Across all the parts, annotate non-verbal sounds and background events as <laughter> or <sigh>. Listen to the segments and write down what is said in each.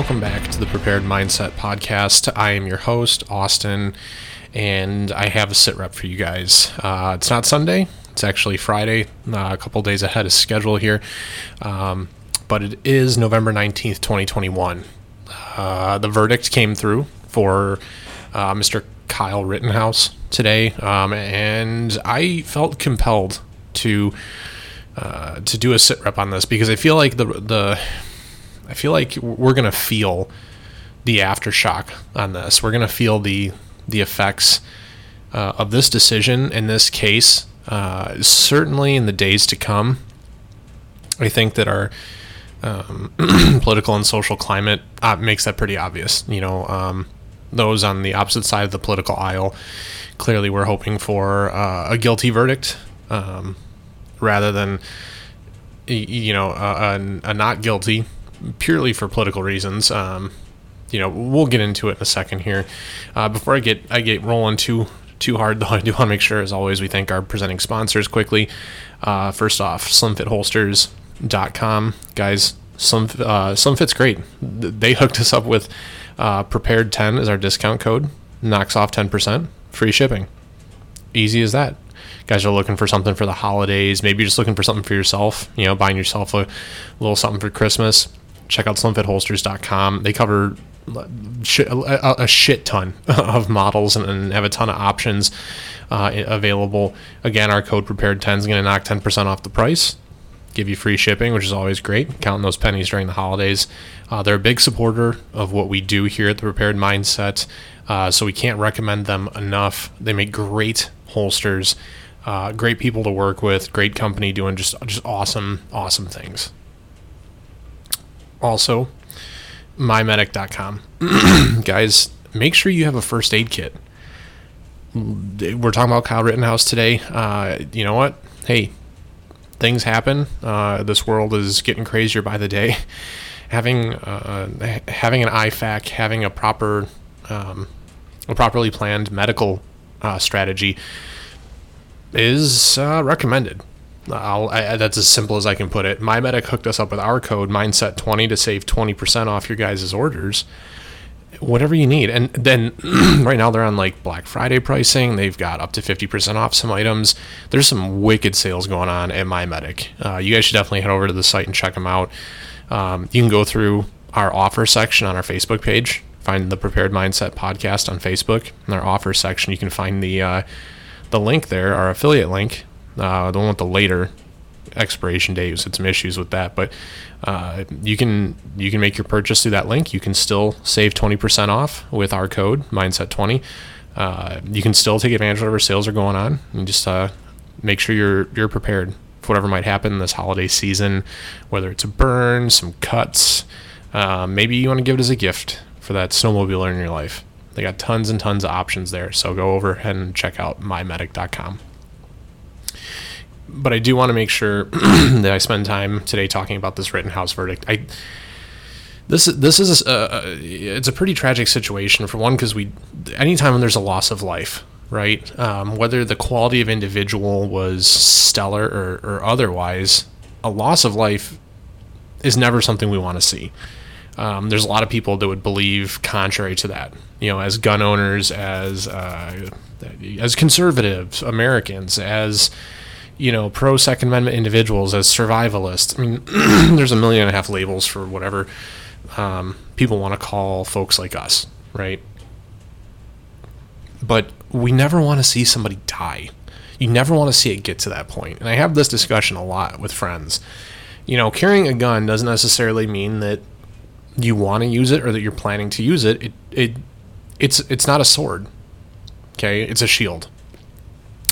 welcome back to the Prepared Mindset Podcast. I am your host, Austin, and I have a sit rep for you guys. Uh, it's not Sunday, it's actually Friday, uh, a couple days ahead of schedule here, um, but it is November 19th, 2021. Uh, the verdict came through for uh, Mr. Kyle Rittenhouse today, um, and I felt compelled to uh, to do a sit rep on this because I feel like the the I feel like we're gonna feel the aftershock on this. We're gonna feel the the effects uh, of this decision in this case. Uh, certainly in the days to come, I think that our um, <clears throat> political and social climate uh, makes that pretty obvious. You know, um, those on the opposite side of the political aisle clearly were hoping for uh, a guilty verdict um, rather than you know a, a, a, not guilty purely for political reasons. Um, you know, we'll get into it in a second here. Uh, before I get I get rolling too too hard <laughs> though, I do want to make sure, as always, we thank our presenting sponsors quickly. Uh, first off, SlimFitHolsters.com, guys. Slim uh, SlimFit's great. They hooked us up with uh, Prepared Ten as our discount code, knocks off ten percent, free shipping. Easy as that guys are looking for something for the holidays, maybe you're just looking for something for yourself, you know, buying yourself a little something for Christmas, check out slimfitholsters.com. They cover a, shit ton <laughs> of models and, have a ton of options uh, available. Again, our code prepared 10 is going to knock 10% off the price, give you free shipping, which is always great. Counting those pennies during the holidays. Uh, they're a big supporter of what we do here at the Prepared Mindset, uh, so we can't recommend them enough. They make great holsters. Uh, great people to work with, great company doing just just awesome, awesome things. Also, mymedic.com. <clears throat> Guys, make sure you have a first aid kit. We're talking about Kyle Rittenhouse today. Uh, you know what? Hey, things happen. Uh, this world is getting crazier by the day. <laughs> Having uh, having an IFAK, having a proper, um, a properly planned medical uh, strategy is uh, recommended. I, that's as simple as I can put it. MyMedic hooked us up with our code Mindset20 to save 20% off your guys' orders. Whatever you need. And then <clears throat> right now they're on like Black Friday pricing. They've got up to 50% off some items. There's some wicked sales going on at MyMedic. Uh, you guys should definitely head over to the site and check them out. Um, you can go through our offer section on our Facebook page. Find the Prepared Mindset podcast on Facebook. In our offer section, you can find the uh, the link there, our affiliate link, uh, the one with the later expiration date. We had some issues with that, but uh, you can you can make your purchase through that link. You can still save twenty percent off with our code Mindset twenty. Uh, you can still take advantage of whatever sales are going on. And just uh, make sure you're you're prepared for whatever might happen this holiday season, whether it's a burn, some cuts. Uh, maybe you want to give it as a gift for that snowmobiler in your life. They got tons and tons of options there. So go over and check out mymedic.com. But I do want to make sure <clears throat> that I spend time today talking about this Rittenhouse verdict. I this this is a, it's a pretty tragic situation for one because we anytime when there's a loss of life right um, whether the quality of individual was stellar or, or otherwise a loss of life is never something we want to see um, there's a lot of people that would believe contrary to that. You know, as gun owners, as uh, as conservatives, Americans, as you know, pro Second Amendment individuals, as survivalists. I mean, <clears throat> there's a million and a half labels for whatever um, people want to call folks like us, right? But we never want to see somebody die. You never want to see it get to that point. And I have this discussion a lot with friends. You know, carrying a gun doesn't necessarily mean that you want to use it or that you're planning to use it, it, it it's it's not a sword. Okay, it's a shield.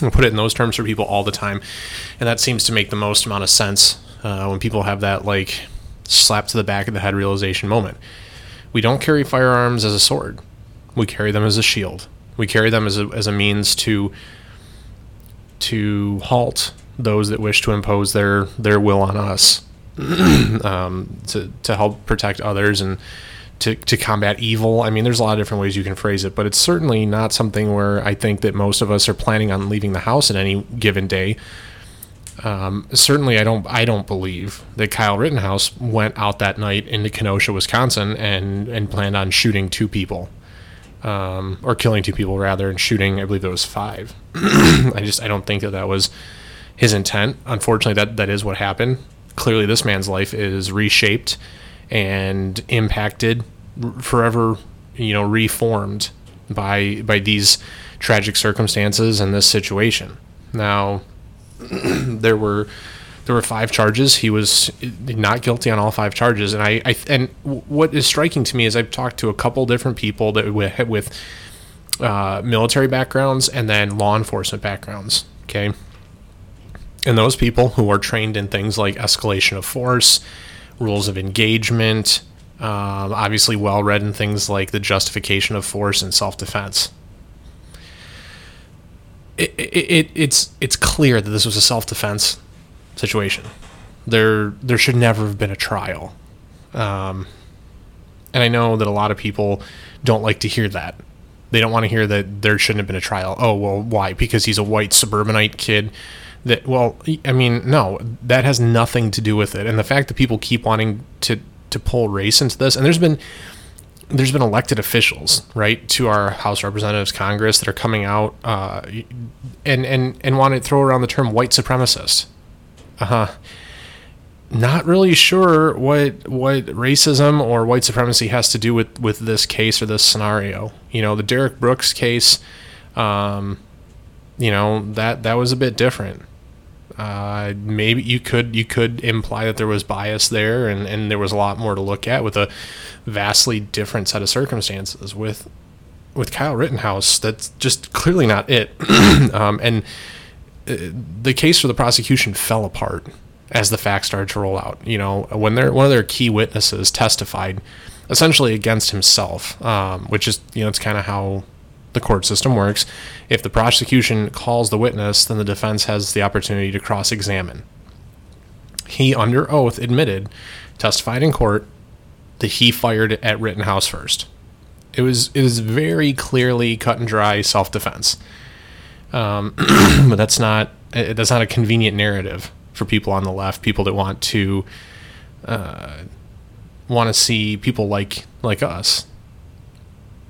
I put it in those terms for people all the time, and that seems to make the most amount of sense uh, when people have that like slap to the back of the head realization moment. We don't carry firearms as a sword. We carry them as a shield. We carry them as a, as a means to to halt those that wish to impose their their will on us. <clears throat> um, to to help protect others and to, to combat evil. I mean, there's a lot of different ways you can phrase it, but it's certainly not something where I think that most of us are planning on leaving the house at any given day. Um, certainly, I don't. I don't believe that Kyle Rittenhouse went out that night into Kenosha, Wisconsin, and and planned on shooting two people, um, or killing two people rather, and shooting. I believe it was five. <clears throat> I just I don't think that that was his intent. Unfortunately, that that is what happened. Clearly, this man's life is reshaped and impacted, forever, you know, reformed by by these tragic circumstances and this situation. Now <clears throat> there were there were five charges. He was not guilty on all five charges, and I, I and what is striking to me is I've talked to a couple different people that with, with uh, military backgrounds and then law enforcement backgrounds. Okay, and those people who are trained in things like escalation of force, rules of engagement, um, obviously well read in things like the justification of force and self defense it, it, it's it's clear that this was a self defense situation. There there should never have been a trial, um, and I know that a lot of people don't like to hear that. They don't want to hear that there shouldn't have been a trial. Oh well, why? Because he's a white suburbanite kid. That well, I mean, no, that has nothing to do with it. And the fact that people keep wanting to to pull race into this, and there's been there's been elected officials, right, to our House Representatives, Congress that are coming out uh, and and and want to throw around the term white supremacist. Uh huh. Not really sure what what racism or white supremacy has to do with with this case or this scenario. You know, the Derek Brooks case. Um, you know that that was a bit different. Uh, maybe you could you could imply that there was bias there, and, and there was a lot more to look at with a vastly different set of circumstances. With with Kyle Rittenhouse, that's just clearly not it. <clears throat> um, and uh, the case for the prosecution fell apart as the facts started to roll out. You know, when their one of their key witnesses testified essentially against himself, um, which is you know it's kind of how the court system works. If the prosecution calls the witness, then the defense has the opportunity to cross examine. He, under oath, admitted, testified in court, that he fired at Rittenhouse first. It was it is very clearly cut and dry self defense, um, <clears throat> but that's not that's not a convenient narrative for people on the left, people that want to uh, want to see people like like us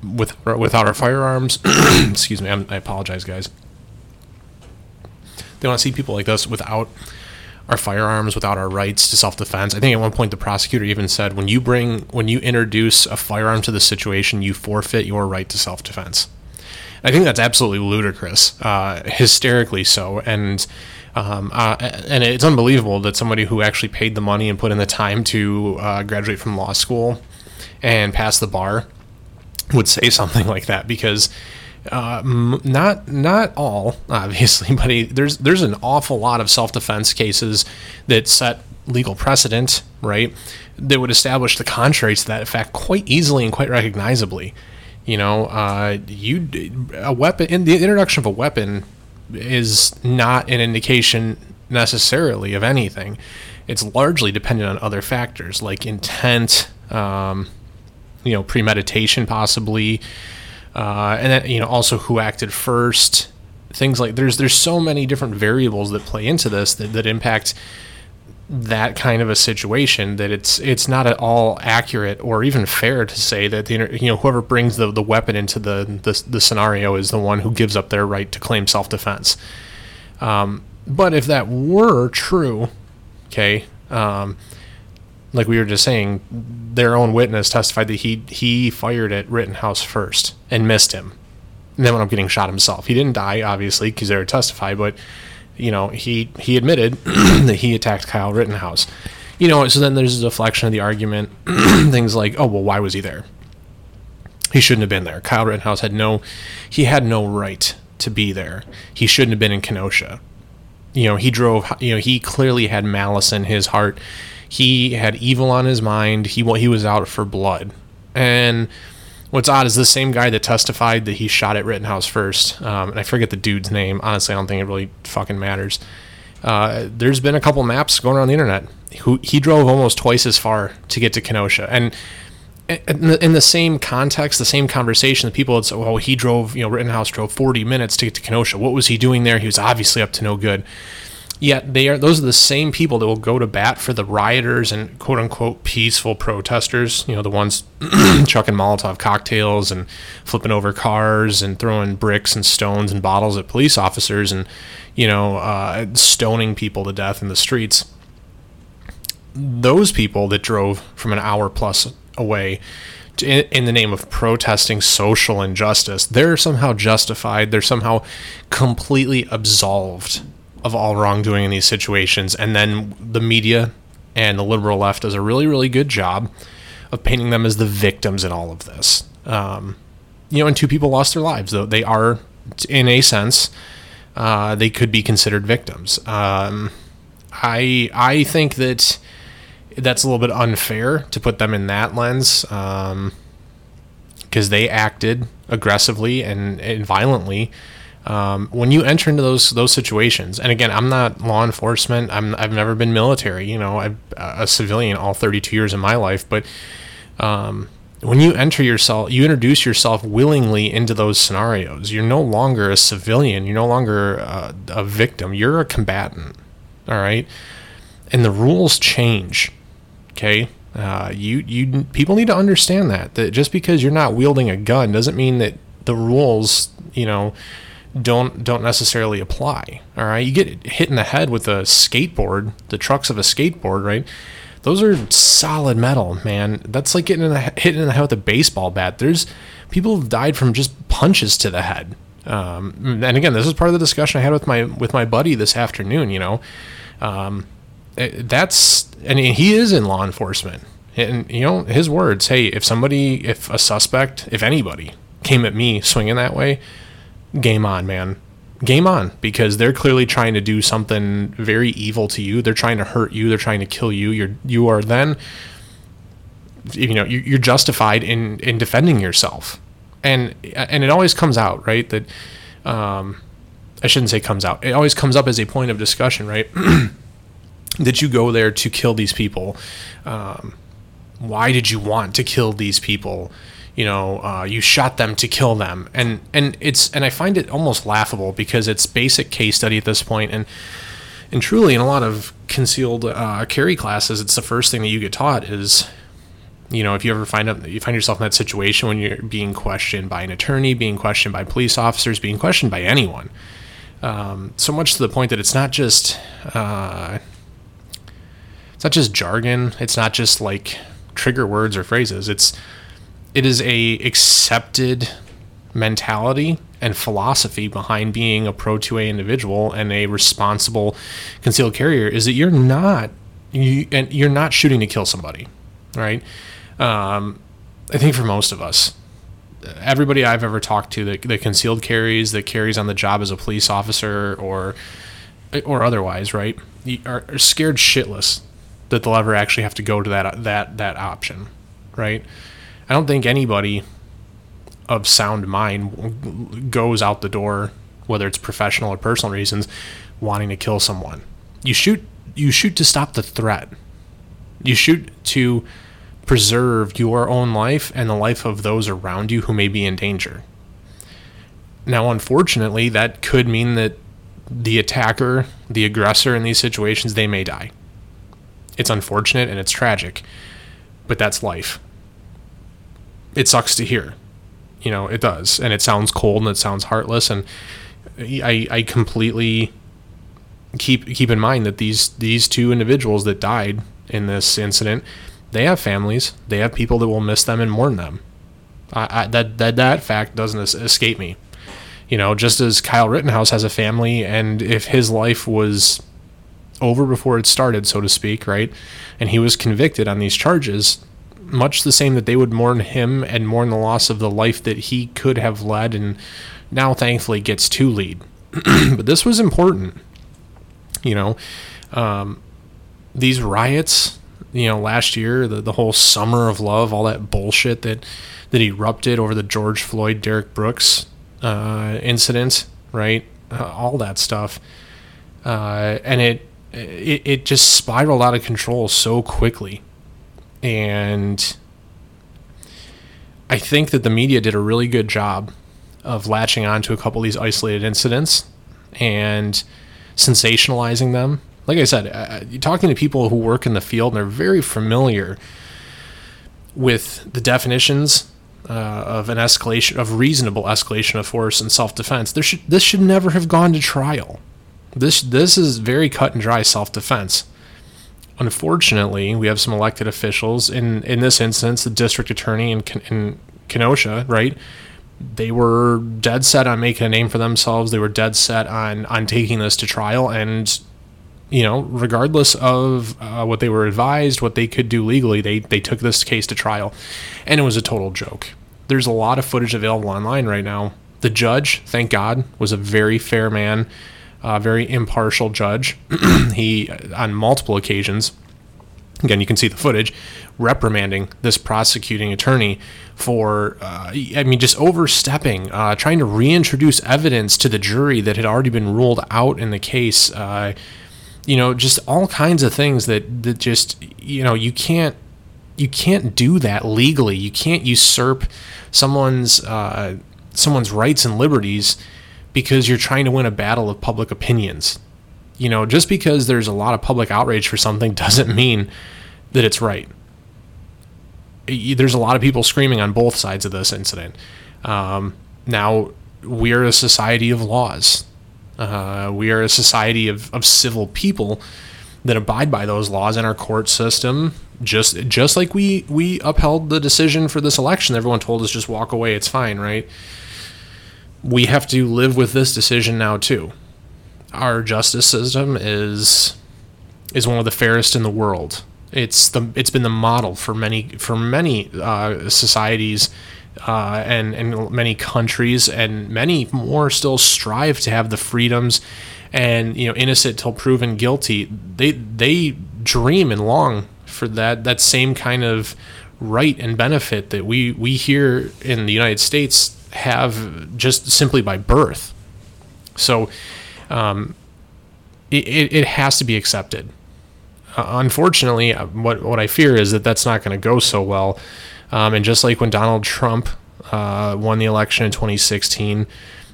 with without our firearms. <clears throat> excuse me, I'm, I apologize, guys. They want to see people like us without our firearms, without our rights to self-defense. I think at one point the prosecutor even said, when you bring, when you introduce a firearm to the situation, you forfeit your right to self-defense. I think that's absolutely ludicrous, uh, hysterically so, and um, uh, and it's unbelievable that somebody who actually paid the money and put in the time to uh, graduate from law school and pass the bar would say <laughs> something like that because uh, m- not not all obviously, <laughs> but he, there's there's an awful lot of self defense cases that set legal precedent, right? That would establish the contrary to that fact quite easily and quite recognizably. You know, uh, you a weapon in the introduction of a weapon is not an indication necessarily of anything. It's largely dependent on other factors like intent. Um, you know premeditation possibly, uh, and then you know also who acted first. Things like there's there's so many different variables that play into this that, that impact that kind of a situation that it's it's not at all accurate or even fair to say that the you know whoever brings the, the weapon into the, the the scenario is the one who gives up their right to claim self defense. Um, but if that were true, okay, um, like we were just saying, their own witness testified that he he fired at Rittenhouse first and missed him, and then wound up getting shot himself. He didn't die, obviously, because they were testified, but you know he he admitted <clears throat> that he attacked Kyle Rittenhouse. You know, so then there's a deflection of the argument, <clears throat> things like, oh well, why was he there? He shouldn't have been there. Kyle Rittenhouse had no, he had no right to be there. He shouldn't have been in Kenosha. You know, he drove. You know, he clearly had malice in his heart he had evil on his mind. He he was out for blood. And what's odd is the same guy that testified that he shot at Rittenhouse first. Um, and I forget the dude's name. Honestly, I don't think it really fucking matters. Uh, there's been a couple maps going around the internet. Who he drove almost twice as far to get to Kenosha, and in the, in the same context, the same conversation, the people had said, "Well, he drove. You know, Rittenhouse drove 40 minutes to get to Kenosha. What was he doing there? He was obviously up to no good." Yet they are those are the same people that will go to bat for the rioters and quote unquote peaceful protesters. You know, the ones <clears throat> chucking Molotov cocktails and flipping over cars and throwing bricks and stones and bottles at police officers and you know uh, stoning people to death in the streets. Those people that drove from an hour plus away in the name of protesting social injustice, they're somehow justified. They're somehow completely absolved of all wrongdoing in these situations. And then the media and the liberal left does a really, really good job of painting them as the victims in all of this. Um, you know, and two people lost their lives, though they are, in a sense, uh, they could be considered victims. Um, I I think that that's a little bit unfair to put them in that lens because um, they acted aggressively and, and violently um, when you enter into those those situations, and again, I'm not law enforcement. I'm I've never been military. You know, I'm a civilian all 32 years of my life. But um, when you enter yourself, you introduce yourself willingly into those scenarios. You're no longer a civilian. You're no longer a, a victim. You're a combatant. All right, and the rules change. Okay, uh, you you people need to understand that that just because you're not wielding a gun doesn't mean that the rules, you know don't don't necessarily apply. All right, you get hit in the head with a skateboard, the trucks of a skateboard, right? Those are solid metal, man. That's like getting in the, hit in the head with a baseball bat. There's people have died from just punches to the head. Um, and again, this is part of the discussion I had with my with my buddy this afternoon. You know, um, eh, that's and he is in law enforcement, and you know his words. Hey, if somebody, if a suspect, if anybody came at me swinging that way, game on, man. Game on because they're clearly trying to do something very evil to you. They're trying to hurt you. They're trying to kill you. You're you are then you know you're justified in in defending yourself, and and it always comes out right that um, I shouldn't say comes out. It always comes up as a point of discussion, right? <clears throat> that you go there to kill these people. Um, why did you want to kill these people? You know, uh, you shot them to kill them, and and it's and I find it almost laughable because it's basic case study at this point, and and truly in a lot of concealed uh, carry classes, it's the first thing that you get taught is, you know, if you ever find up you find yourself in that situation when you're being questioned by an attorney, being questioned by police officers, being questioned by anyone, um, so much to the point that it's not just. Uh, it's not just jargon. It's not just like trigger words or phrases. It's it is a accepted mentality and philosophy behind being a pro 2A individual and a responsible concealed carrier is that you're not you and you're not shooting to kill somebody, right? Um, I think for most of us, everybody I've ever talked to that, that concealed carries, that carries on the job as a police officer or or otherwise, right, are, are scared shitless that they'll ever actually have to go to that that that option, right? I don't think anybody of sound mind goes out the door, whether it's professional or personal reasons, wanting to kill someone. You shoot you shoot to stop the threat. You shoot to preserve your own life and the life of those around you who may be in danger. Now, unfortunately, that could mean that the attacker, the aggressor in these situations, they may die. It's unfortunate and it's tragic, but that's life it sucks to hear. You know, it does, and it sounds cold and it sounds heartless, and I I completely keep keep in mind that these these two individuals that died in this incident, they have families, they have people that will miss them and mourn them. I, I, that that that fact doesn't escape me. You know, just as Kyle Rittenhouse has a family, and if his life was over before it started, so to speak, right, and he was convicted on these charges, much the same that they would mourn him and mourn the loss of the life that he could have led and now thankfully gets to lead. <clears throat> but this was important. You know, um, these riots, you know, last year, the, the whole summer of love, all that bullshit that, that erupted over the George Floyd, Derek Brooks uh, incident, right? Uh, all that stuff. Uh, and it, it, it just spiraled out of control so quickly and I think that the media did a really good job of latching on to a couple of these isolated incidents and sensationalizing them. Like I said, uh, you're talking to people who work in the field and they're very familiar with the definitions uh, of an escalation of reasonable escalation of force and self-defense. There should this should never have gone to trial. This this is very cut and dry self-defense. Unfortunately, we have some elected officials in in this instance, the district attorney in, in Kenosha, right? They were dead set on making a name for themselves. They were dead set on on taking this to trial, and you know, regardless of uh, what they were advised, what they could do legally, they they took this case to trial, and it was a total joke. There's a lot of footage available online right now. The judge, thank God, was a very fair man, a very impartial judge. <clears throat> he, on multiple occasions, again, you can see the footage, reprimanding this prosecuting attorney for, uh, I mean, just overstepping, uh, trying to reintroduce evidence to the jury that had already been ruled out in the case. Uh, you know, just all kinds of things that that just you know you can't you can't do that legally. You can't usurp someone's uh, someone's rights and liberties because you're trying to win a battle of public opinions. You know, just because there's a lot of public outrage for something <laughs> doesn't mean that it's right. There's a lot of people screaming on both sides of this incident. Um, now, we're a society of laws. Uh, we are a society of, of civil people that abide by those laws in our court system. Just just like we we upheld the decision for this election, everyone told us just walk away, it's fine, right? We have to live with this decision now too. Our justice system is is one of the fairest in the world. It's the it's been the model for many for many uh, societies uh, and and many countries and many more still strive to have the freedoms and you know innocent till proven guilty they they dream and long for that that same kind of right and benefit that we we here in the United States have just simply by birth so um, it, it has to be accepted uh, unfortunately uh, what what I fear is that that's not going to go so well um, and just like when Donald Trump uh, won the election in 2016,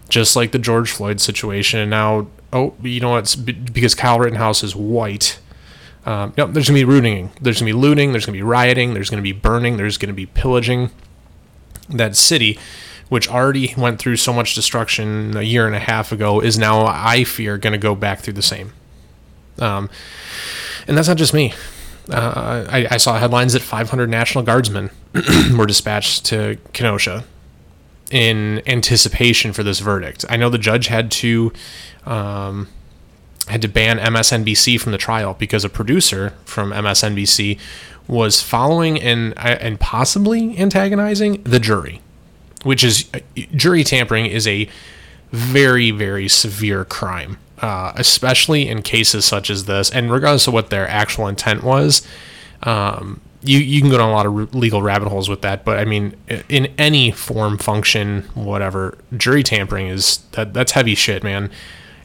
just like the George Floyd situation, and now, oh, you know what? Because Kyle Rittenhouse is white. Um, no, there's going to be looting. There's going to be looting. There's going to be rioting. There's going to be burning. There's going to be pillaging. That city, which already went through so much destruction a year and a half ago, is now, I fear, going to go back through the same. Um, and that's not just me. Uh, I, I, saw headlines that 500 National Guardsmen <clears throat> were dispatched to Kenosha in anticipation for this verdict. I know the judge had to um, had to ban MSNBC from the trial because a producer from MSNBC was following and and possibly antagonizing the jury, which is jury tampering is a very very severe crime uh, especially in cases such as this, and regardless of what their actual intent was, um, you you can go down a lot of legal rabbit holes with that. But I mean, in any form, function, whatever, jury tampering is that that's heavy shit, man.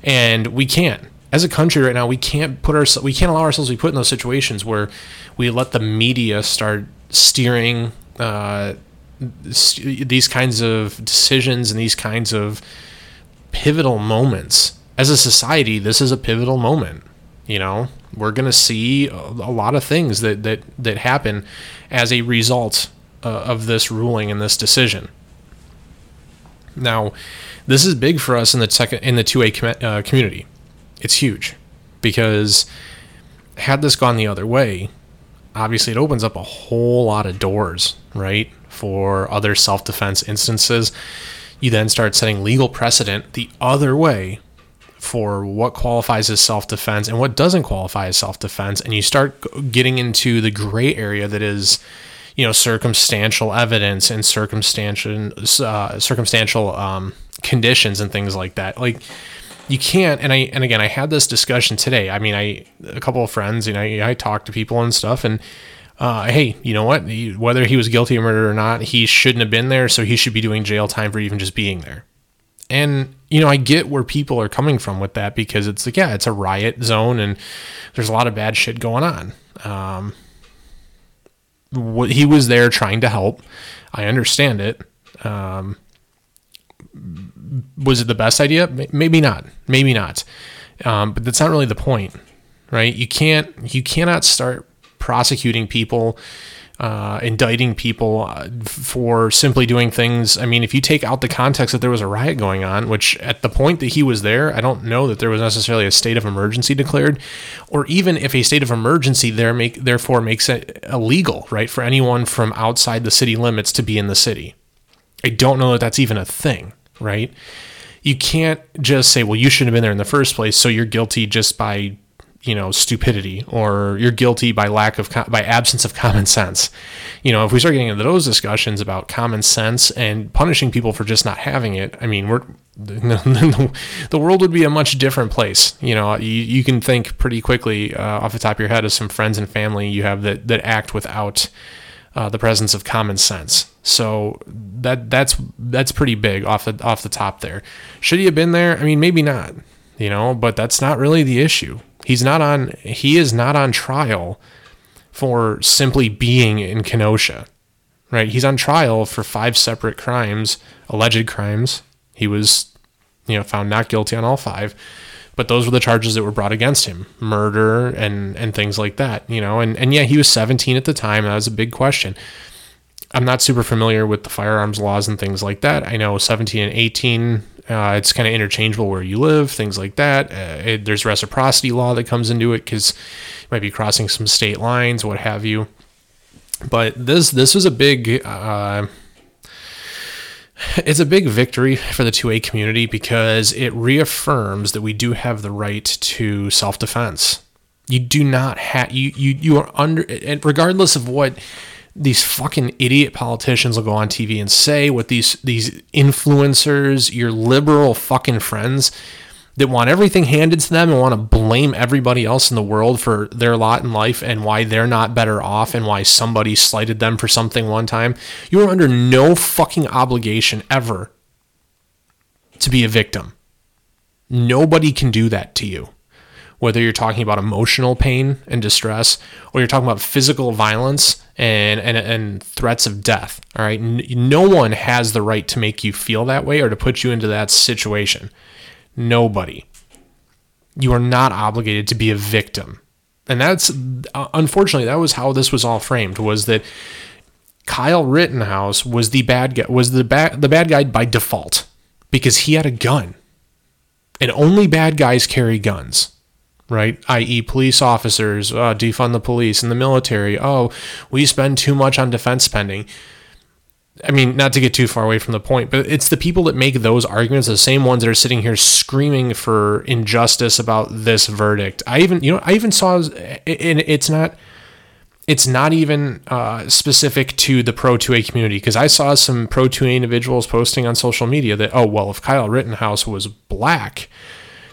And we can't, as a country right now, we can't put our we can't allow ourselves to be put in those situations where we let the media start steering uh, these kinds of decisions and these kinds of pivotal moments as a society, this is a pivotal moment. You know, we're going to see a, lot of things that that that happen as a result uh, of this ruling and this decision. Now, this is big for us in the second in the two A com- uh, community. It's huge because had this gone the other way, obviously it opens up a whole lot of doors, right, for other self defense instances. You then start setting legal precedent the other way for what qualifies as self defense and what doesn't qualify as self defense. And you start getting into the gray area that is, you know, circumstantial evidence and circumstantial, uh, circumstantial um, conditions and things like that. Like, you can't and i and again i had this discussion today i mean i a couple of friends you know i, I talked to people and stuff and uh, hey you know what he, whether he was guilty of murder or not he shouldn't have been there so he should be doing jail time for even just being there and you know, I get where people are coming from with that because it's like, yeah, it's a riot zone and there's a lot of bad shit going on. Um, what he was there trying to help. I understand it. Um, was it the best idea? Maybe not. Maybe not. Um, but that's not really the point, right? You can't you cannot start prosecuting people uh, indicting people uh, for simply doing things. I mean, if you take out the context that there was a riot going on, which at the point that he was there, I don't know that there was necessarily a state of emergency declared, or even if a state of emergency there make therefore makes it illegal, right, for anyone from outside the city limits to be in the city. I don't know that that's even a thing, right? You can't just say, well, you shouldn't have been there in the first place, so you're guilty just by you know stupidity or you're guilty by lack of by absence of common sense. You know if we start getting into those discussions about common sense and punishing people for just not having it i mean we're <laughs> the world would be a much different place. You know you, you can think pretty quickly uh, off the top of your head of some friends and family you have that that act without uh, the presence of common sense. So that that's that's pretty big off the off the top there. Should he have been there? I mean maybe not you know but that's not really the issue He's not on he is not on trial for simply being in Kenosha. Right? He's on trial for five separate crimes, alleged crimes. He was you know found not guilty on all five. But those were the charges that were brought against him. Murder and and things like that, you know. And and yeah, he was 17 at the time. That was a big question. I'm not super familiar with the firearms laws and things like that. I know 17 and 18 uh, it's kind of interchangeable where you live, things like that. Uh, it, there's reciprocity law that comes into it because you might be crossing some state lines, what have you. But this this was a big. Uh, it's a big victory for the 2A community because it reaffirms that we do have the right to self-defense. You do not have you you you are under regardless of what these fucking idiot politicians will go on TV and say what these these influencers, your liberal fucking friends that want everything handed to them and want to blame everybody else in the world for their lot in life and why they're not better off and why somebody slighted them for something one time. You are under no fucking obligation ever to be a victim. Nobody can do that to you whether you're talking about emotional pain and distress or you're talking about physical violence and, and, and threats of death. All right. No one has the right to make you feel that way or to put you into that situation. Nobody. You are not obligated to be a victim. And that's uh, unfortunately that was how this was all framed was that Kyle Rittenhouse was the bad guy was the bad the bad guy by default because he had a gun. And only bad guys carry guns right? I.e., police officers, uh, defund the police, and the military. Oh, we spend too much on defense spending. I mean, not to get too far away from the point, but it's the people that make those arguments, the same ones that are sitting here screaming for injustice about this verdict. I even, you know, I even saw, and it's not, it's not even uh, specific to the Pro 2A community because I saw some Pro 2A individuals posting on social media that, oh, well, if Kyle Rittenhouse was black,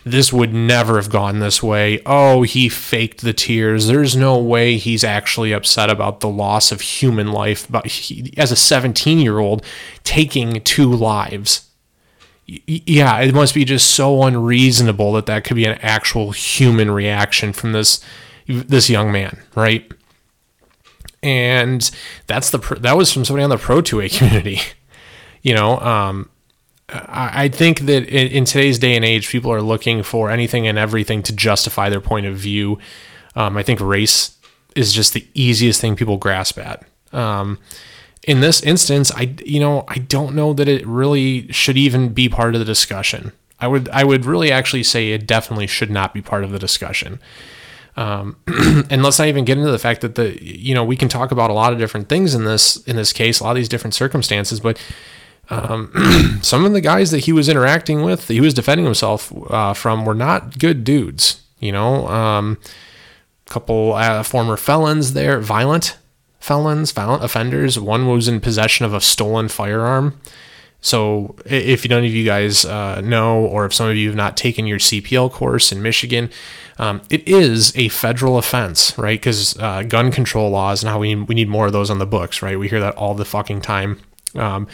this would never have gone this way. Oh, he faked the tears. There's no way he's actually upset about the loss of human life. But he, as a 17 year old, taking two lives. Yeah, it must be just so unreasonable that that could be an actual human reaction from this this young man, right? And that's the that was from somebody on the Pro 2A community. <laughs> You know, um, I think that in today's day and age, people are looking for anything and everything to justify their point of view. Um, I think race is just the easiest thing people grasp at. Um, in this instance, I you know I don't know that it really should even be part of the discussion. I would I would really actually say it definitely should not be part of the discussion. Um, <clears throat> and let's not even get into the fact that the you know we can talk about a lot of different things in this in this case, a lot of these different circumstances, but um, <clears throat> some of the guys that he was interacting with, he was defending himself uh, from, were not good dudes. You know, um, couple uh, former felons there, violent felons, violent offenders. One was in possession of a stolen firearm. So, if none of you guys uh, know, or if some of you have not taken your CPL course in Michigan, um, it is a federal offense, right? Because uh, gun control laws and how we we need more of those on the books, right? We hear that all the fucking time um,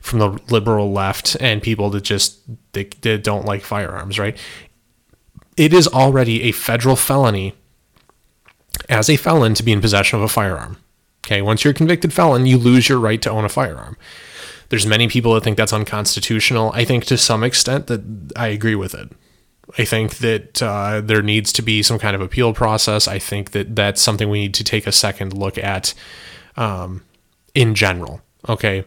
from the liberal left and people that just they, they don't like firearms, right? It is already a federal felony as a felon to be in possession of a firearm. Okay, once you're a convicted felon, you lose your right to own a firearm. There's many people that think that's unconstitutional. I think to some extent that I agree with it. I think that uh, there needs to be some kind of appeal process. I think that that's something we need to take a second look at um, in general. Okay.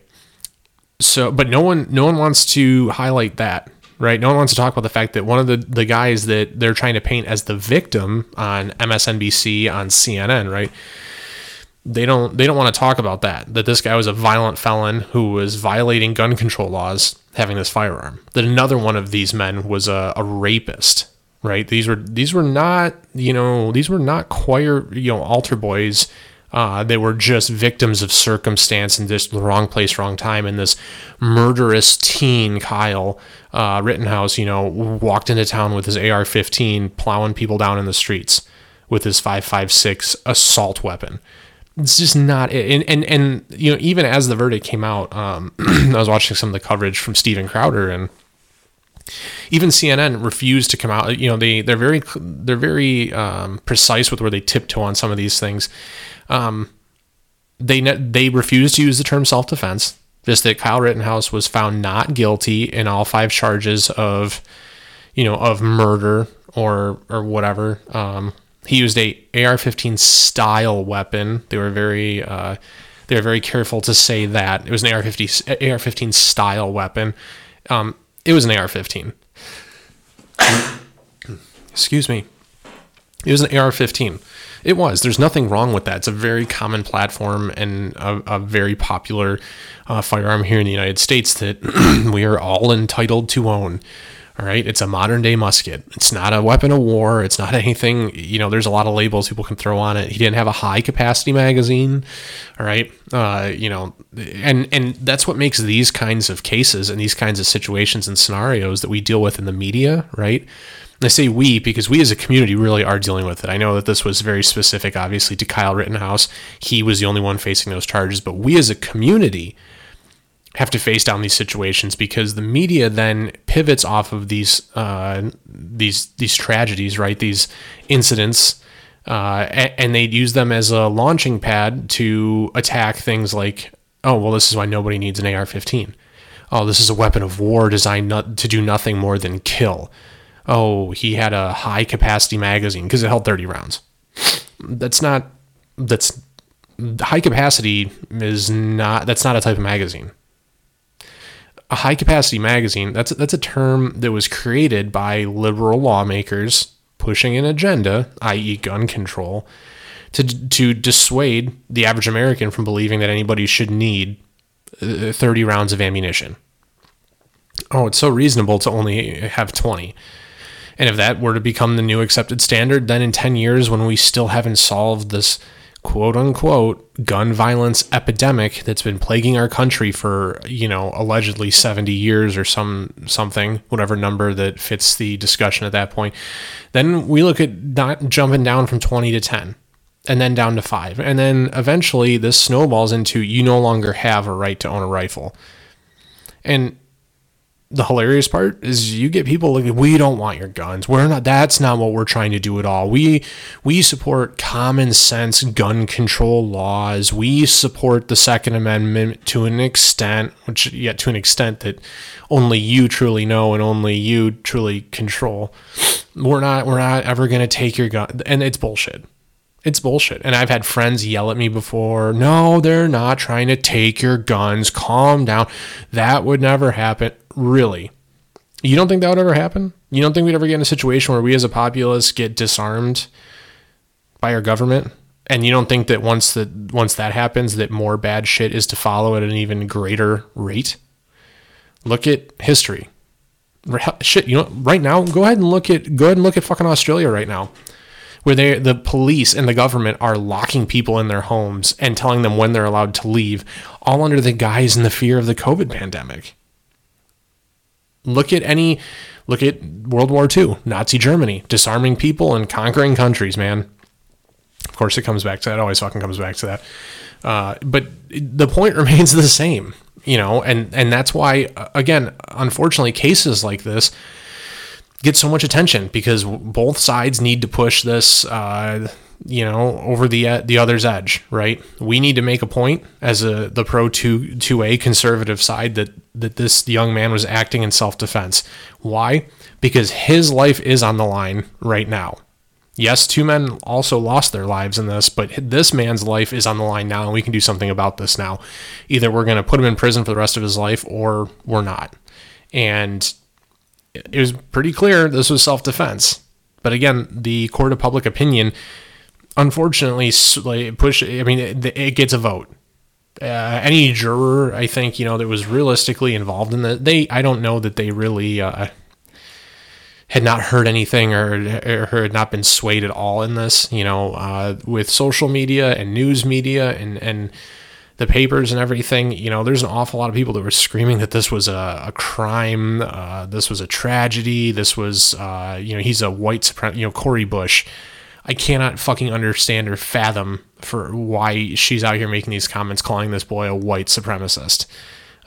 So, but no one, no one wants to highlight that, right? No one wants to talk about the fact that one of the, the guys that they're trying to paint as the victim on MSNBC, on CNN, right? They don't, they don't want to talk about that, that this guy was a violent felon who was violating gun control laws, having this firearm. That another one of these men was a, a rapist, right? These were, these were not, you know, these were not choir, you know, altar boys uh, they were just victims of circumstance just the wrong place, wrong time. And this murderous teen, Kyle uh, Rittenhouse, you know, walked into town with his AR 15, plowing people down in the streets with his 5.56 assault weapon. It's just not and, and and you know even as the verdict came out, um, <clears throat> I was watching some of the coverage from Steven Crowder and even CNN refused to come out. You know, they they're very they're very um, precise with where they tiptoe on some of these things. Um, they they refused to use the term self defense. Just that Kyle Rittenhouse was found not guilty in all five charges of, you know, of murder or or whatever. Um, he used a AR-15 style weapon. They were very uh, they were very careful to say that it was an AR-15 AR-15 style weapon. Um, it was an AR-15. <coughs> Excuse me. It was an AR-15. It was. There's nothing wrong with that. It's a very common platform and a, a very popular uh, firearm here in the United States that <clears throat> we are all entitled to own. All right. It's a modern day musket. It's not a weapon of war. It's not anything, you know, there's a lot of labels people can throw on it. He didn't have a high capacity magazine. All right. Uh, you know, and, and that's what makes these kinds of cases and these kinds of situations and scenarios that we deal with in the media, right? I say we because we as a community really are dealing with it. I know that this was very specific, obviously, to Kyle Rittenhouse. He was the only one facing those charges, but we as a community have to face down these situations because the media then pivots off of these uh, these these tragedies, right? These incidents, uh, and, and they use them as a launching pad to attack things like, oh, well, this is why nobody needs an AR-15. Oh, this is a weapon of war designed not, to do nothing more than kill. Oh, he had a high capacity magazine because it held 30 rounds. That's not that's high capacity is not that's not a type of magazine a high capacity magazine that's that's a term that was created by liberal lawmakers pushing an agenda, i.e., gun control, to to dissuade the average American from believing that anybody should need uh, 30 rounds of ammunition. Oh, it's so reasonable to only have 20. And if that were to become the new accepted standard, then in 10 years, when we still haven't solved this quote unquote gun violence epidemic that's been plaguing our country for you know allegedly 70 years or some something whatever number that fits the discussion at that point then we look at not jumping down from 20 to 10 and then down to 5 and then eventually this snowballs into you no longer have a right to own a rifle. And the hilarious part is you get people like we don't want your guns we're not that's not what we're trying to do at all we we support common sense gun control laws we support the second amendment to an extent which yet to an extent that only you truly know and only you truly control we're not we're not ever going to take your gun and it's bullshit it's bullshit. And I've had friends yell at me before. No, they're not trying to take your guns. Calm down. That would never happen. Really? You don't think that would ever happen? You don't think we'd ever get in a situation where we as a populace get disarmed by our government? And you don't think that once that once that happens that more bad shit is to follow at an even greater rate? Look at history. Shit, you know, right now, go ahead and look at go ahead and look at fucking Australia right now where they the police and the government are locking people in their homes and telling them when they're allowed to leave, all under the guise and the fear of the COVID pandemic. Look at any look at World War II, Nazi Germany, disarming people and conquering countries, man. Of course, it comes back to that. It always fucking comes back to that. Uh, but the point <laughs> remains the same, you know, and and that's why, again, unfortunately, cases like this get so much attention because both sides need to push this uh, you know, over the uh, the other's edge, right? We need to make a point as a the pro two two A conservative side that that this young man was acting in self defense. Why? Because his life is on the line right now. Yes, two men also lost their lives in this, but this man's life is on the line now, and we can do something about this now. Either we're going to put him in prison for the rest of his life, or we're not. And it was pretty clear this was self defense. But again, the court of public opinion unfortunately push. I mean, it, it gets a vote. Uh, any juror, I think, you know, that was realistically involved in that, they, I don't know that they really uh, had not heard anything or, or had not been swayed at all in this. You know, uh, with social media and news media and and the papers and everything, you know, there's an awful lot of people that were screaming that this was a, a crime, uh, this was a tragedy, this was, uh, you know, he's a white supremacist, you know, Cori Bush I cannot fucking understand or fathom for why she's out here making these comments, calling this boy a white supremacist.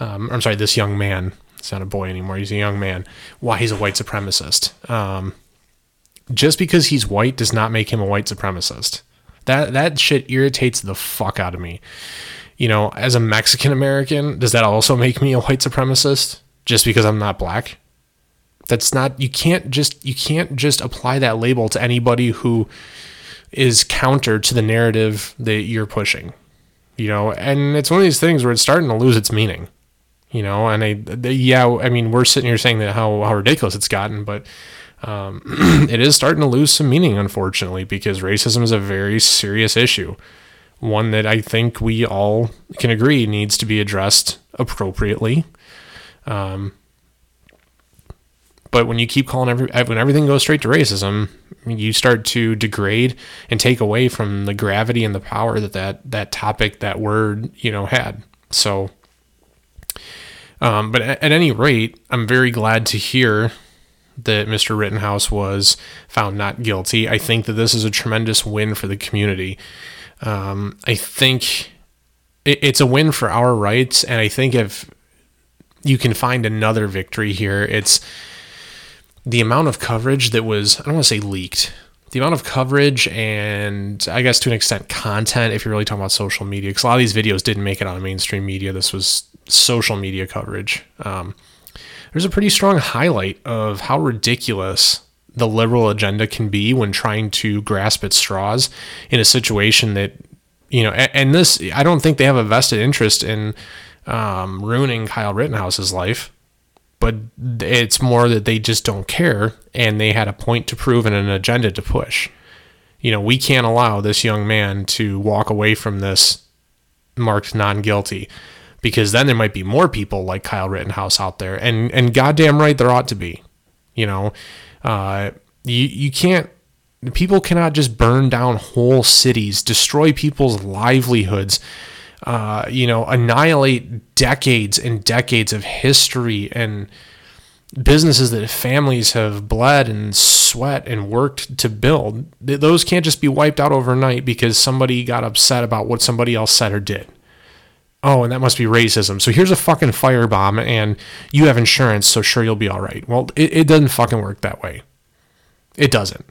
Um, I'm sorry, this young man. It's not a boy anymore. He's a young man. Why he's a white supremacist? Um, just because he's white does not make him a white supremacist. That that shit irritates the fuck out of me. You know, as a Mexican American, does that also make me a white supremacist? Just because I'm not black? That's not you can't just you can't just apply that label to anybody who is counter to the narrative that you're pushing. You know, and it's one of these things where it's starting to lose its meaning. You know, and I they, yeah, I mean, we're sitting here saying that how how ridiculous it's gotten, but um, <clears throat> it is starting to lose some meaning, unfortunately, because racism is a very serious issue, one that I think we all can agree needs to be addressed appropriately. Um, but when you keep calling every when everything goes straight to racism, you start to degrade and take away from the gravity and the power that that, that topic, that word, you know, had. So, um, but at, at any rate, I'm very glad to hear that Mr. Rittenhouse was found not guilty. I think that this is a tremendous win for the community. Um, I think it, it's a win for our rights, and I think if you can find another victory here, it's the amount of coverage that was, I don't want to say leaked, the amount of coverage and I guess to an extent content, if you're really talking about social media, because a lot of these videos didn't make it on mainstream media. This was social media coverage. Um, there's a pretty strong highlight of how ridiculous the liberal agenda can be when trying to grasp at straws in a situation that, you know, and, and this, I don't think they have a vested interest in um, ruining Kyle Rittenhouse's life but it's more that they just don't care and they had a point to prove and an agenda to push. You know, we can't allow this young man to walk away from this marked non guilty because then there might be more people like Kyle Rittenhouse out there and and goddamn right there ought to be. You know, uh, you you can't people cannot just burn down whole cities, destroy people's livelihoods uh, you know, annihilate decades and decades of history and businesses that families have bled and sweat and worked to build. Those can't just be wiped out overnight because somebody got upset about what somebody else said or did. Oh, and that must be racism. So here's a fucking firebomb, and you have insurance, so sure you'll be all right. Well, it, it doesn't fucking work that way. It doesn't.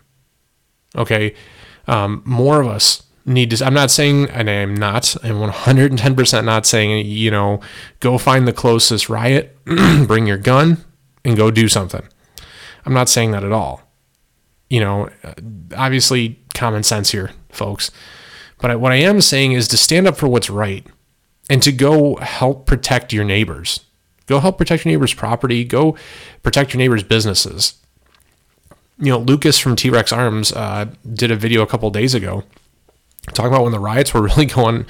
Okay. Um, more of us need to i'm not saying and i'm not i'm 110% not saying you know go find the closest riot <clears throat> bring your gun and go do something. I'm not saying that at all. You know obviously common sense here folks. But what i am saying is to stand up for what's right and to go help protect your neighbors. Go help protect your neighbors property. Go protect your neighbors businesses. You know lucas from t-rex arms uh, did a video a couple days ago talking about when the riots were <laughs> really going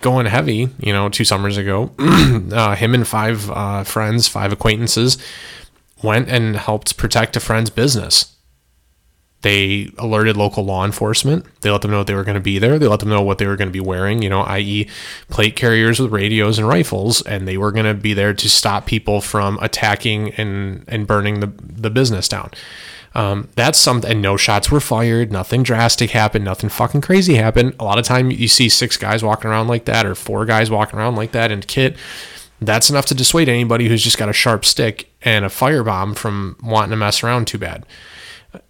going heavy you know two summers ago. <clears throat> Uh, him and five uh, friends five acquaintances went and helped protect a friend's business. They alerted local law enforcement. They let them know they were going to be there. They let them know what they were going to be wearing you know i.e plate carriers with radios and rifles and they were going to be there to stop people from attacking and and burning the, the business down um, that's something. And no shots were fired. Nothing drastic happened. Nothing fucking crazy happened. A lot of time you see six guys walking around like that, or four guys walking around like that, and kit. That's enough to dissuade anybody who's just got a sharp stick and a firebomb from wanting to mess around too bad.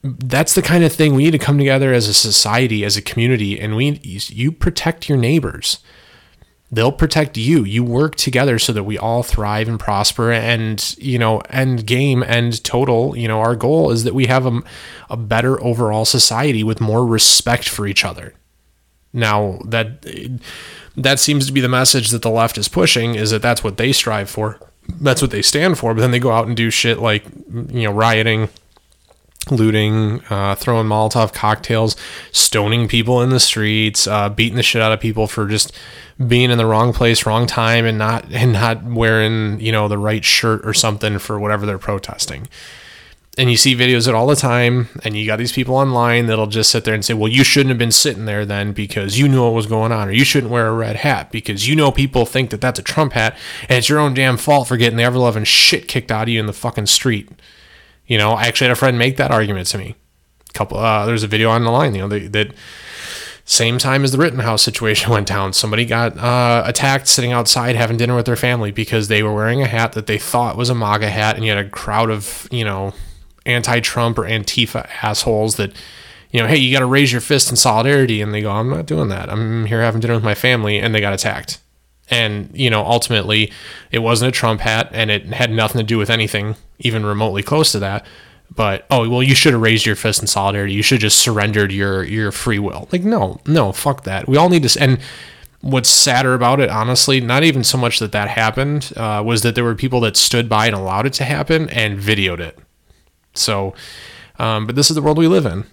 that's the kind of thing we need to come together as a society, as a community, and we you protect your neighbors. They'll protect you. You work together so that we all thrive and prosper. And you know, end game, end total. You know, our goal is that we have a, a better overall society with more respect for each other. Now that that seems to be the message that the left is pushing is that that's what they strive for. That's what they stand for. But then they go out and do shit like you know rioting looting, uh, throwing Molotov cocktails, stoning people in the streets, uh, beating the shit out of people for just being in the wrong place, wrong time, and not and not wearing you know the right shirt or something for whatever they're protesting. And you see videos of it all the time, and you got these people online that'll just sit there and say, "Well, you shouldn't have been sitting there then because you knew what was going on, or you shouldn't wear a red hat because you know people think that that's a Trump hat, and it's your own damn fault for getting the ever loving shit kicked out of you in the fucking street." You know, I actually had a friend make that argument to me. A couple, uh, there's a video on the line, you know, that, that same time as the Rittenhouse situation <laughs> went down, somebody got uh, attacked sitting outside having dinner with their family because they were wearing a hat that they thought was a MAGA hat, and you had a crowd of, you know, anti-Trump or Antifa assholes that, you know, hey, you got to raise your fist in solidarity, and they go, I'm not doing that. I'm here having dinner with my family, and they got attacked. And, you know, ultimately, it wasn't a Trump hat and it had nothing to do with anything even remotely close to that. But, oh, well, you should have raised your fist in solidarity. You should have just surrendered your, your free will. Like, no, no, fuck that. We all need to. And what's sadder about it, honestly, not even so much that that happened, uh, was that there were people that stood by and allowed it to happen and videoed it. So, um, but this is the world we live in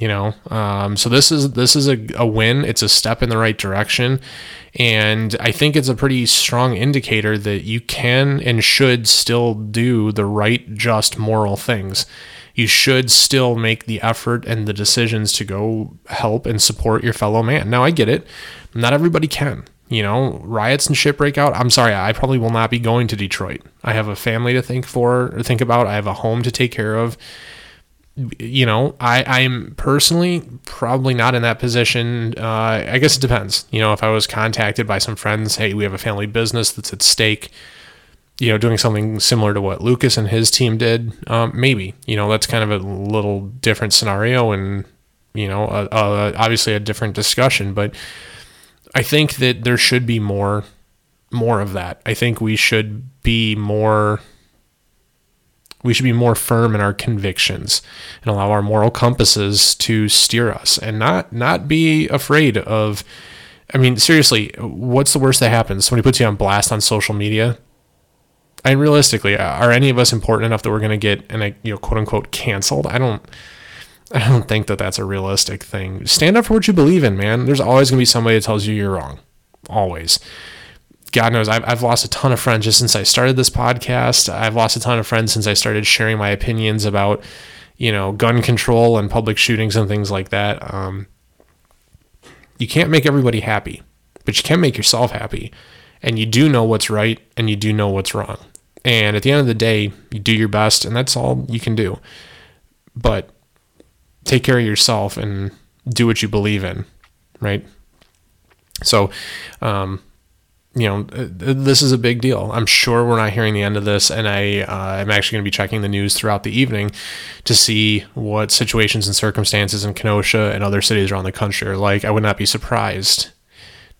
you know? Um, so this is this is a, a win. It's a step in the right direction. And i think it's a pretty strong indicator that you can and should still do the right just moral things. You should still make the effort and the decisions to go help and support your fellow man. Now i get it. Not everybody can you know? Riots and shit break out. I'm sorry i probably will not be going to detroit. I have a family to think for or think about. I have a home to take care of you know, I, I'm personally probably not in that position. Uh, I guess it depends. You know, if I was contacted by some friends, hey, we have a family business that's at stake, you know, doing something similar to what Lucas and his team did, um, maybe. You know, that's kind of a little different scenario and, you know, obviously a different discussion. But I think that there should be more, more of that. I think we should be more we should be more firm in our convictions and allow our moral compasses to steer us and not not be afraid of I mean, seriously, what's the worst that happens? Somebody puts you on blast on social media. I realistically, are any of us important enough that we're going to get and you know, quote unquote, canceled? I don't. I don't think that that's a realistic thing. Stand up for what you believe in, man. There's always going to be somebody that tells you you're wrong. Always. God knows I've, I've lost a ton of friends just since I started this podcast. I've lost a ton of friends since I started sharing my opinions about, you know, gun control and public shootings and things like that. Um, you can't make everybody happy, but you can make yourself happy. And you do know what's right and you do know what's wrong. And at the end of the day, you do your best and that's all you can do. But take care of yourself and do what you believe in, right? So, um, you know, uh, this is a big deal. I'm sure we're not hearing the end of this, and I uh, am actually going to be checking the news throughout the evening to see what situations and circumstances in Kenosha and other cities around the country are like. I would not be surprised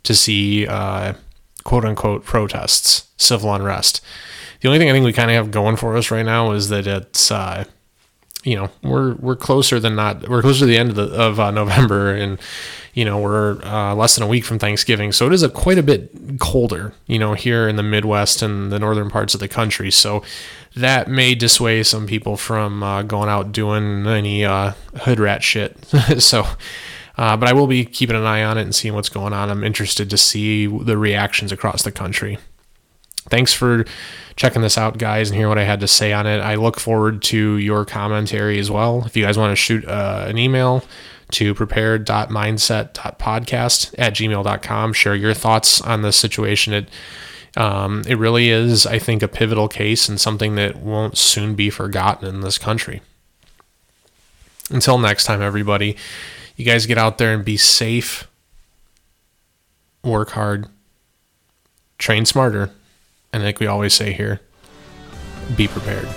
to see uh, quote unquote protests, civil unrest. The only thing I think we kind of have going for us right now is that it's uh, you know we're we're closer than not we're closer to the end of the of uh, November and you know we're uh, less than a week from Thanksgiving, so it is a quite a bit colder, you know, here in the Midwest and the northern parts of the country. So that may dissuade some people from uh, going out doing any uh, hood rat shit. <laughs> so. Uh, but I will be keeping an eye on it and seeing what's going on. I'm interested to see the reactions across the country. Thanks for checking this out, guys, and hear what I had to say on it. I look forward to your commentary as well. If you guys want to shoot uh, an email, to prepared.mindset.podcast at gmail.com. Share your thoughts on this situation. It, um, it really is, I think, a pivotal case and something that won't soon be forgotten in this country. Until next time, everybody, you guys get out there and be safe, work hard, train smarter, and like we always say here, be prepared.